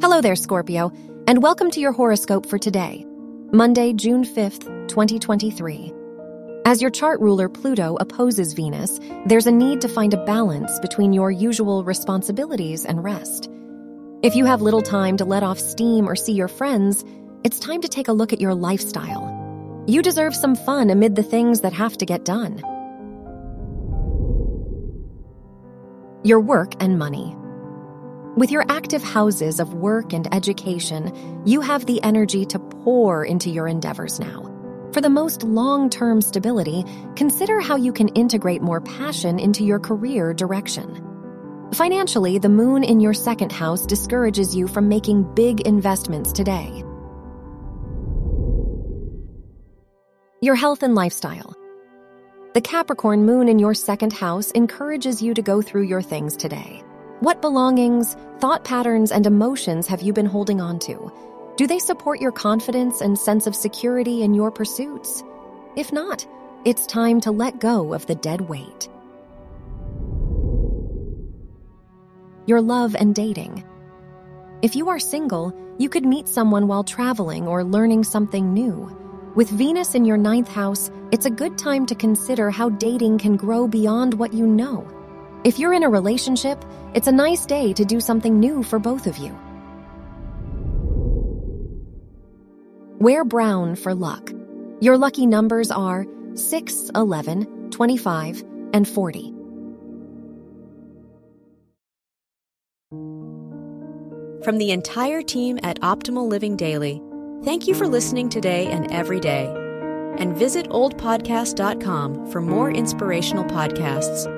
Hello there, Scorpio, and welcome to your horoscope for today, Monday, June 5th, 2023. As your chart ruler Pluto opposes Venus, there's a need to find a balance between your usual responsibilities and rest. If you have little time to let off steam or see your friends, it's time to take a look at your lifestyle. You deserve some fun amid the things that have to get done. Your work and money. With your active houses of work and education, you have the energy to pour into your endeavors now. For the most long term stability, consider how you can integrate more passion into your career direction. Financially, the moon in your second house discourages you from making big investments today. Your health and lifestyle. The Capricorn moon in your second house encourages you to go through your things today. What belongings, thought patterns, and emotions have you been holding on to? Do they support your confidence and sense of security in your pursuits? If not, it's time to let go of the dead weight. Your love and dating. If you are single, you could meet someone while traveling or learning something new. With Venus in your ninth house, it's a good time to consider how dating can grow beyond what you know. If you're in a relationship, it's a nice day to do something new for both of you. Wear brown for luck. Your lucky numbers are 6, 11, 25, and 40. From the entire team at Optimal Living Daily, thank you for listening today and every day. And visit oldpodcast.com for more inspirational podcasts.